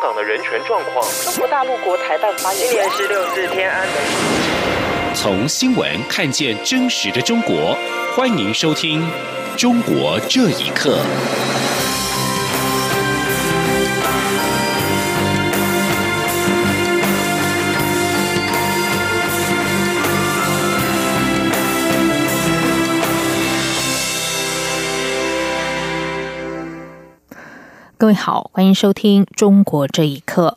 港的人权状况。中国大陆国台办发言人，今年是六四天安门。从新闻看见真实的中国，欢迎收听《中国这一刻》。各位好，欢迎收听《中国这一刻》。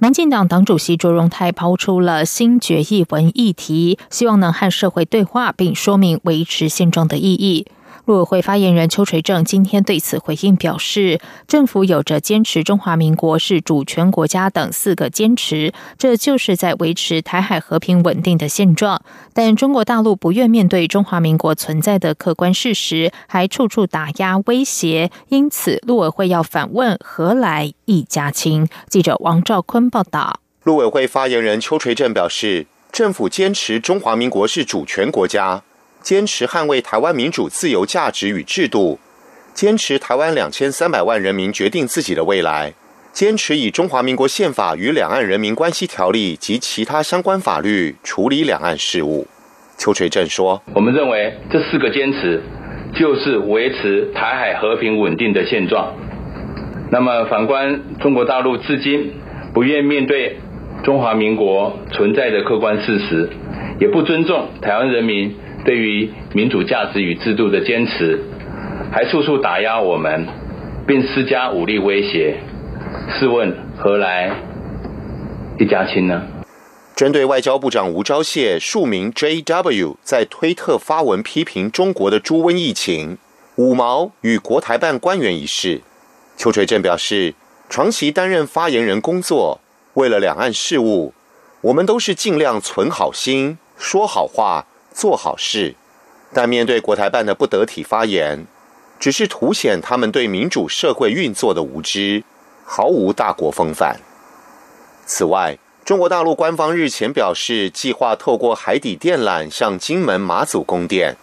民进党党主席卓荣泰抛出了新决议文议题，希望能和社会对话，并说明维持现状的意义。陆委会发言人邱垂正今天对此回应表示，政府有着坚持中华民国是主权国家等四个坚持，这就是在维持台海和平稳定的现状。但中国大陆不愿面对中华民国存在的客观事实，还处处打压威胁，因此陆委会要反问何来一家亲？记者王兆坤报道。陆委会发言人邱垂正表示，政府坚持中华民国是主权国家。坚持捍卫台湾民主自由价值与制度，坚持台湾两千三百万人民决定自己的未来，坚持以中华民国宪法与两岸人民关系条例及其他相关法律处理两岸事务。邱垂正说：“我们认为这四个坚持就是维持台海和平稳定的现状。那么反观中国大陆，至今不愿面对中华民国存在的客观事实，也不尊重台湾人民。”对于民主价值与制度的坚持，还处处打压我们，并施加武力威胁。试问何来一家亲呢？针对外交部长吴钊燮数名 JW 在推特发文批评中国的猪瘟疫情、五毛与国台办官员一事，邱垂正表示，长期担任发言人工作，为了两岸事务，我们都是尽量存好心，说好话。做好事，但面对国台办的不得体发言，只是凸显他们对民主社会运作的无知，毫无大国风范。此外，中国大陆官方日前表示，计划透过海底电缆向金门、马祖供电。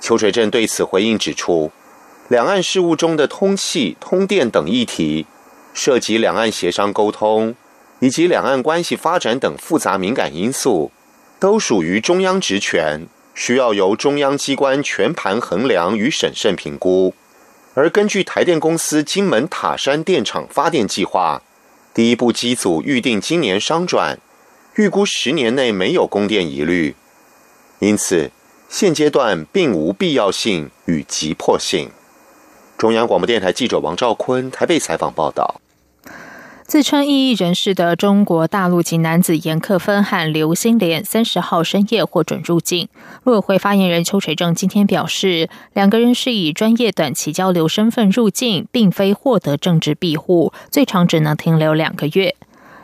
邱垂正对此回应指出，两岸事务中的通气、通电等议题，涉及两岸协商沟通以及两岸关系发展等复杂敏感因素。都属于中央职权，需要由中央机关全盘衡量与审慎评估。而根据台电公司金门塔山电厂发电计划，第一部机组预定今年商转，预估十年内没有供电疑虑，因此现阶段并无必要性与急迫性。中央广播电台记者王兆坤台北采访报道。自称异议人士的中国大陆籍男子严克芬和刘新莲，三十号深夜获准入境。陆委会发言人邱垂正今天表示，两个人是以专业短期交流身份入境，并非获得政治庇护，最长只能停留两个月。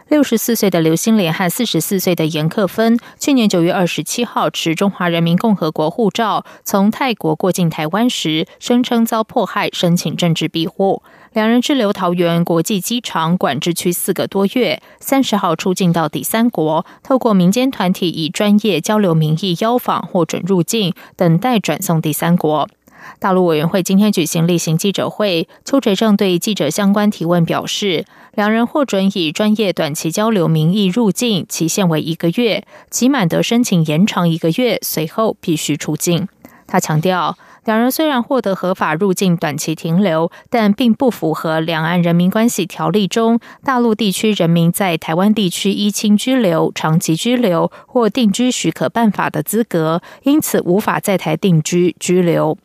六十四岁的刘新莲和四十四岁的严克芬，去年九月二十七号持中华人民共和国护照从泰国过境台湾时，声称遭迫害，申请政治庇护。两人滞留桃园国际机场管制区四个多月，三十号出境到第三国，透过民间团体以专业交流名义邀访获准入境，等待转送第三国。大陆委员会今天举行例行记者会，邱垂正对记者相关提问表示，两人获准以专业短期交流名义入境，期限为一个月，期满得申请延长一个月，随后必须出境。他强调。两人虽然获得合法入境短期停留，但并不符合《两岸人民关系条例》中大陆地区人民在台湾地区依亲居留、长期居留或定居许可办法的资格，因此无法在台定居居留。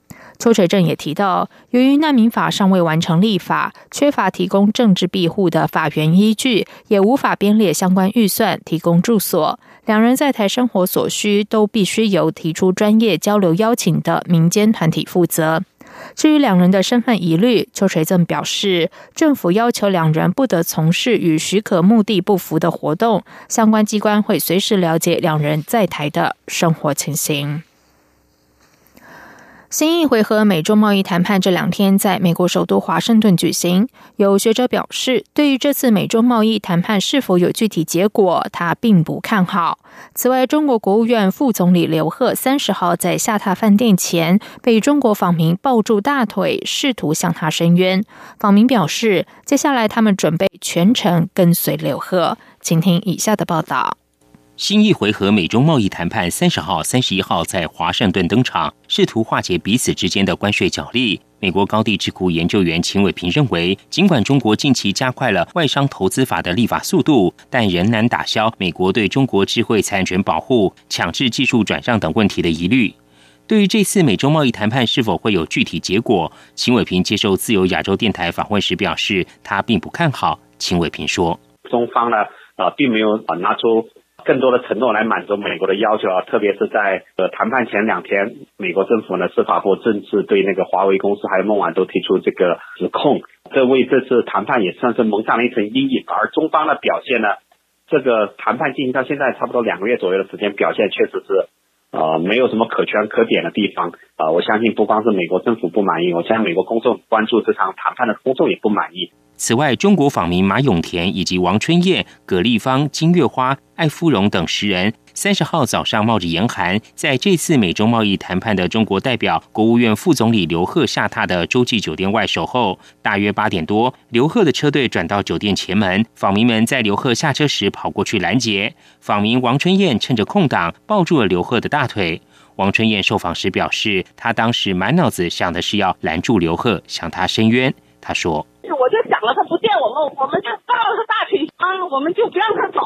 邱垂正也提到，由于难民法尚未完成立法，缺乏提供政治庇护的法源依据，也无法编列相关预算提供住所。两人在台生活所需都必须由提出专业交流邀请的民间团体负责。至于两人的身份疑虑，邱垂正表示，政府要求两人不得从事与许可目的不符的活动，相关机关会随时了解两人在台的生活情形。新一回合美中贸易谈判这两天在美国首都华盛顿举行。有学者表示，对于这次美中贸易谈判是否有具体结果，他并不看好。此外，中国国务院副总理刘鹤三十号在下榻饭店前被中国访民抱住大腿，试图向他申冤。访民表示，接下来他们准备全程跟随刘鹤。请听以下的报道。新一回合美中贸易谈判三十号、三十一号在华盛顿登场，试图化解彼此之间的关税角力。美国高地智库研究员秦伟平认为，尽管中国近期加快了外商投资法的立法速度，但仍难打消美国对中国智慧财产权保护、强制技术转让等问题的疑虑。对于这次美中贸易谈判是否会有具体结果，秦伟平接受自由亚洲电台访问时表示，他并不看好。秦伟平说：“中方呢，啊，并没有啊拿出。”更多的承诺来满足美国的要求啊，特别是在呃谈判前两天，美国政府呢司法部正式对那个华为公司还有孟晚都提出这个指控，这为这次谈判也算是蒙上了一层阴影。而中方的表现呢，这个谈判进行到现在差不多两个月左右的时间，表现确实是呃没有什么可圈可点的地方啊。我相信不光是美国政府不满意，我相信美国公众关注这场谈判的公众也不满意。此外，中国访民马永田以及王春燕、葛丽芳、金月花、艾芙蓉等十人，三十号早上冒着严寒，在这次美中贸易谈判的中国代表、国务院副总理刘鹤下榻的洲际酒店外守候。大约八点多，刘鹤的车队转到酒店前门，访民们在刘鹤下车时跑过去拦截。访民王春燕趁着空档抱住了刘鹤的大腿。王春燕受访时表示，他当时满脑子想的是要拦住刘鹤，向他申冤。他说。我就了，他不见我们，我们就抱着他大腿啊，我们就不让他走。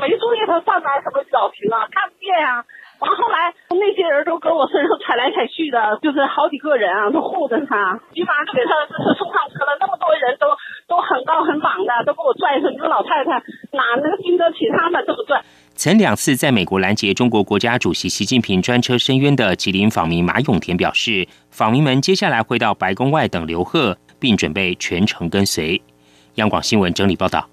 没注意他上面什么表情啊，看不见呀。完后来那些人都搁我身上踩来踩去的，就是好几个人啊，都护着他，基本上就给他就是送上车了。那么多人都都很高很绑的，都给我拽上。一个老太太哪能经得起他们这么拽？曾两次在美国拦截中国国家主席习近平专车申冤的吉林访民马永田表示，访民们接下来会到白宫外等刘贺。并准备全程跟随。央广新闻整理报道：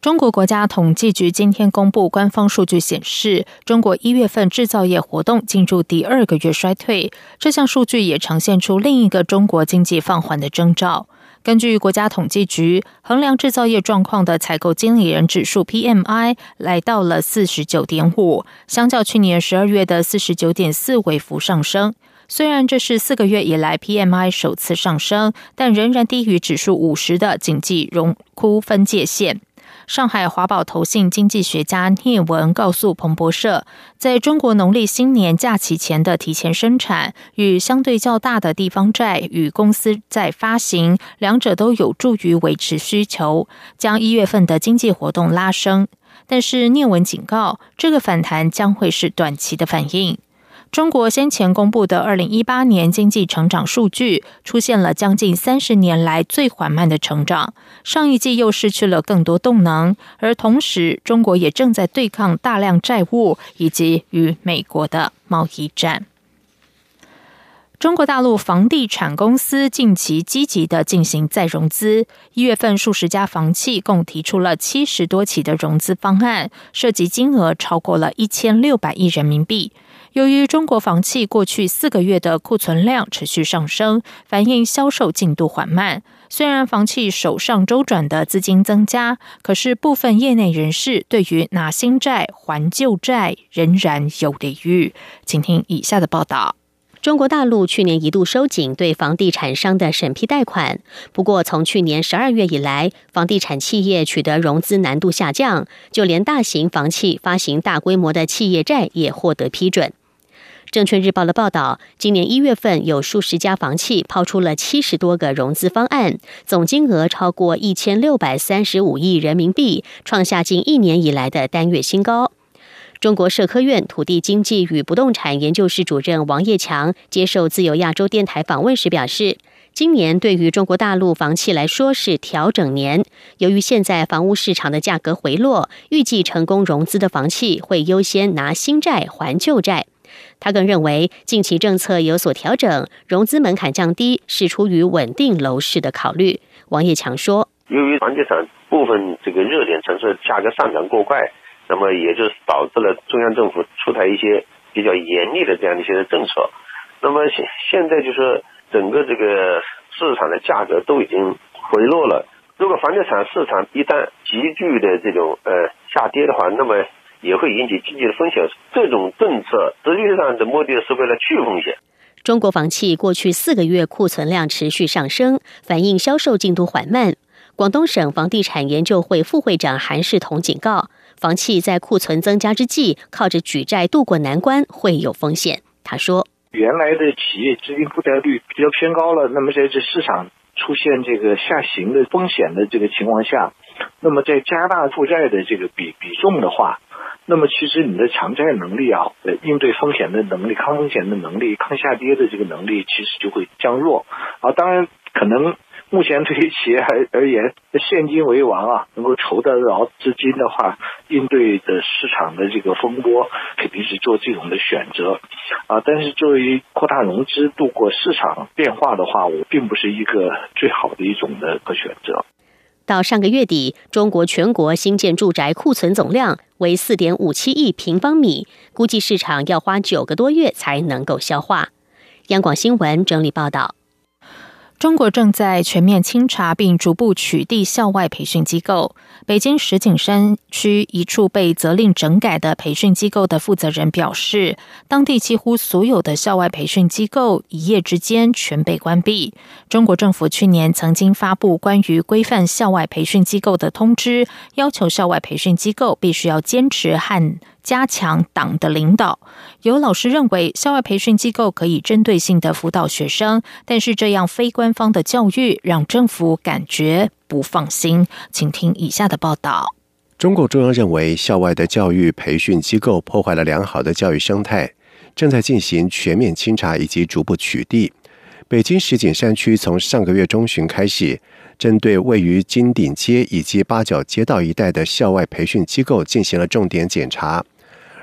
中国国家统计局今天公布官方数据显示，中国一月份制造业活动进入第二个月衰退。这项数据也呈现出另一个中国经济放缓的征兆。根据国家统计局衡量制造业状况的采购经理人指数 （PMI） 来到了四十九点五，相较去年十二月的四十九点四微幅上升。虽然这是四个月以来 PMI 首次上升，但仍然低于指数五十的经济荣枯分界线。上海华宝投信经济学家聂文告诉彭博社，在中国农历新年假期前的提前生产与相对较大的地方债与公司债发行，两者都有助于维持需求，将一月份的经济活动拉升。但是聂文警告，这个反弹将会是短期的反应。中国先前公布的二零一八年经济成长数据出现了将近三十年来最缓慢的成长，上一季又失去了更多动能，而同时中国也正在对抗大量债务以及与美国的贸易战。中国大陆房地产公司近期积极的进行再融资，一月份数十家房企共提出了七十多起的融资方案，涉及金额超过了一千六百亿人民币。由于中国房企过去四个月的库存量持续上升，反映销售进度缓慢。虽然房企手上周转的资金增加，可是部分业内人士对于拿新债还旧债仍然有疑虑。请听以下的报道：中国大陆去年一度收紧对房地产商的审批贷款，不过从去年十二月以来，房地产企业取得融资难度下降，就连大型房企发行大规模的企业债也获得批准。证券日报的报道，今年一月份有数十家房企抛出了七十多个融资方案，总金额超过一千六百三十五亿人民币，创下近一年以来的单月新高。中国社科院土地经济与不动产研究室主任王业强接受自由亚洲电台访问时表示，今年对于中国大陆房企来说是调整年，由于现在房屋市场的价格回落，预计成功融资的房企会优先拿新债还旧债。他更认为，近期政策有所调整，融资门槛降低，是出于稳定楼市的考虑。王业强说：“由于房地产部分这个热点城市价格上涨过快，那么也就导致了中央政府出台一些比较严厉的这样一些政策。那么现现在就是整个这个市场的价格都已经回落了。如果房地产市场一旦急剧的这种呃下跌的话，那么也会引起经济的风险。这种政策实际上的目的是为了去风险。中国房企过去四个月库存量持续上升，反映销售进度缓慢。广东省房地产研究会副会长韩世彤警告，房企在库存增加之际，靠着举债渡过难关会有风险。他说：“原来的企业资金负债率比较偏高了，那么在这市场。”出现这个下行的风险的这个情况下，那么在加大负债的这个比比重的话，那么其实你的偿债能力啊，应对风险的能力、抗风险的能力、抗下跌的这个能力，其实就会降弱啊。当然，可能。目前对于企业而而言，现金为王啊，能够筹得着资金的话，应对的市场的这个风波，肯定是做这种的选择，啊，但是作为扩大融资、度过市场变化的话，我并不是一个最好的一种的个选择。到上个月底，中国全国新建住宅库存总量为四点五七亿平方米，估计市场要花九个多月才能够消化。央广新闻整理报道。中国正在全面清查并逐步取缔校外培训机构。北京石景山区一处被责令整改的培训机构的负责人表示，当地几乎所有的校外培训机构一夜之间全被关闭。中国政府去年曾经发布关于规范校外培训机构的通知，要求校外培训机构必须要坚持和。加强党的领导。有老师认为，校外培训机构可以针对性的辅导学生，但是这样非官方的教育让政府感觉不放心。请听以下的报道：中共中央认为，校外的教育培训机构破坏了良好的教育生态，正在进行全面清查以及逐步取缔。北京石景山区从上个月中旬开始，针对位于金顶街以及八角街道一带的校外培训机构进行了重点检查。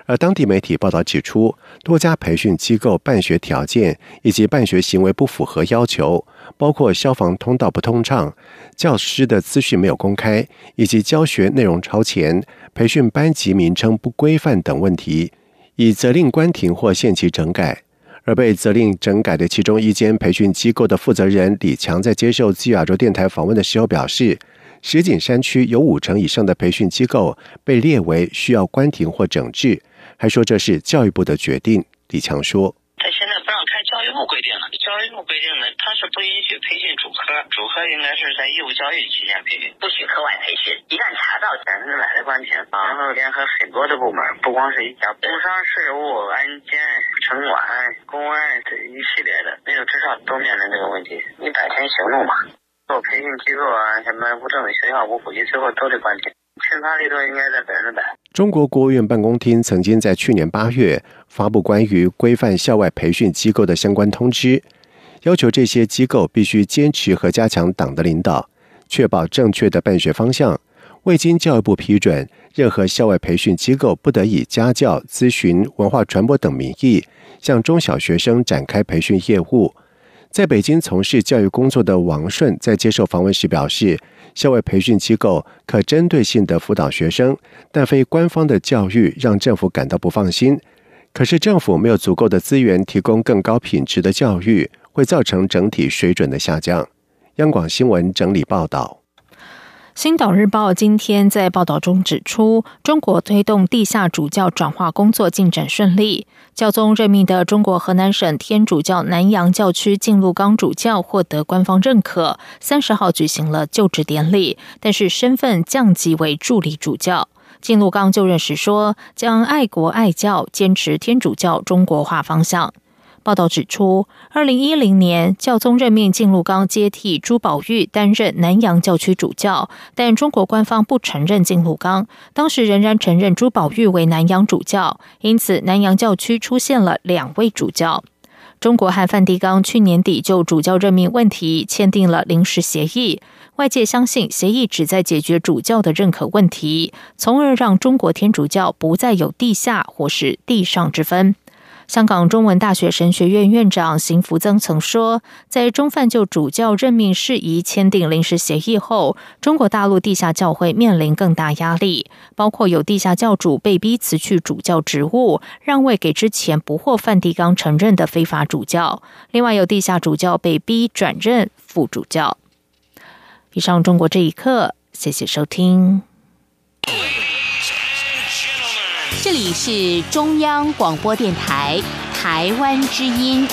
而当地媒体报道指出，多家培训机构办学条件以及办学行为不符合要求，包括消防通道不通畅、教师的资讯没有公开，以及教学内容超前、培训班级名称不规范等问题，已责令关停或限期整改。而被责令整改的其中一间培训机构的负责人李强在接受自由亚洲电台访问的时候表示。石景山区有五成以上的培训机构被列为需要关停或整治，还说这是教育部的决定。李强说：“他现在不让开，教育部规定了。教育部规定的，他是不允许培训主科，主科应该是在义务教育期间培训，不许课外培训。一旦查到百分之百的关停，然后联合很多的部门，不光是一家，工商事务、安监、城管、公安这一系列的，没有至少都面临这个问题，你百天行动嘛。”做培训机构啊，什么不正的学校我估计，最后都得关停。清查力度应该在百分之百。中国国务院办公厅曾经在去年八月发布关于规范校外培训机构的相关通知，要求这些机构必须坚持和加强党的领导，确保正确的办学方向。未经教育部批准，任何校外培训机构不得以家教、咨询、文化传播等名义向中小学生展开培训业务。在北京从事教育工作的王顺在接受访问时表示，校外培训机构可针对性的辅导学生，但非官方的教育让政府感到不放心。可是政府没有足够的资源提供更高品质的教育，会造成整体水准的下降。央广新闻整理报道。《星岛日报》今天在报道中指出，中国推动地下主教转化工作进展顺利。教宗任命的中国河南省天主教南阳教区进禄刚主教获得官方认可，三十号举行了就职典礼，但是身份降级为助理主教。进禄刚就任时说，将爱国爱教，坚持天主教中国化方向。报道指出，二零一零年教宗任命靳禄刚接替朱宝玉担任南洋教区主教，但中国官方不承认靳禄刚，当时仍然承认朱宝玉为南洋主教，因此南洋教区出现了两位主教。中国和梵蒂冈去年底就主教任命问题签订了临时协议，外界相信协议旨在解决主教的认可问题，从而让中国天主教不再有地下或是地上之分。香港中文大学神学院院长邢福增曾说，在中范就主教任命事宜签订临时协议后，中国大陆地下教会面临更大压力，包括有地下教主被逼辞去主教职务，让位给之前不获梵蒂冈承认的非法主教；另外有地下主教被逼转任副主教。以上中国这一刻，谢谢收听。这里是中央广播电台台湾之音。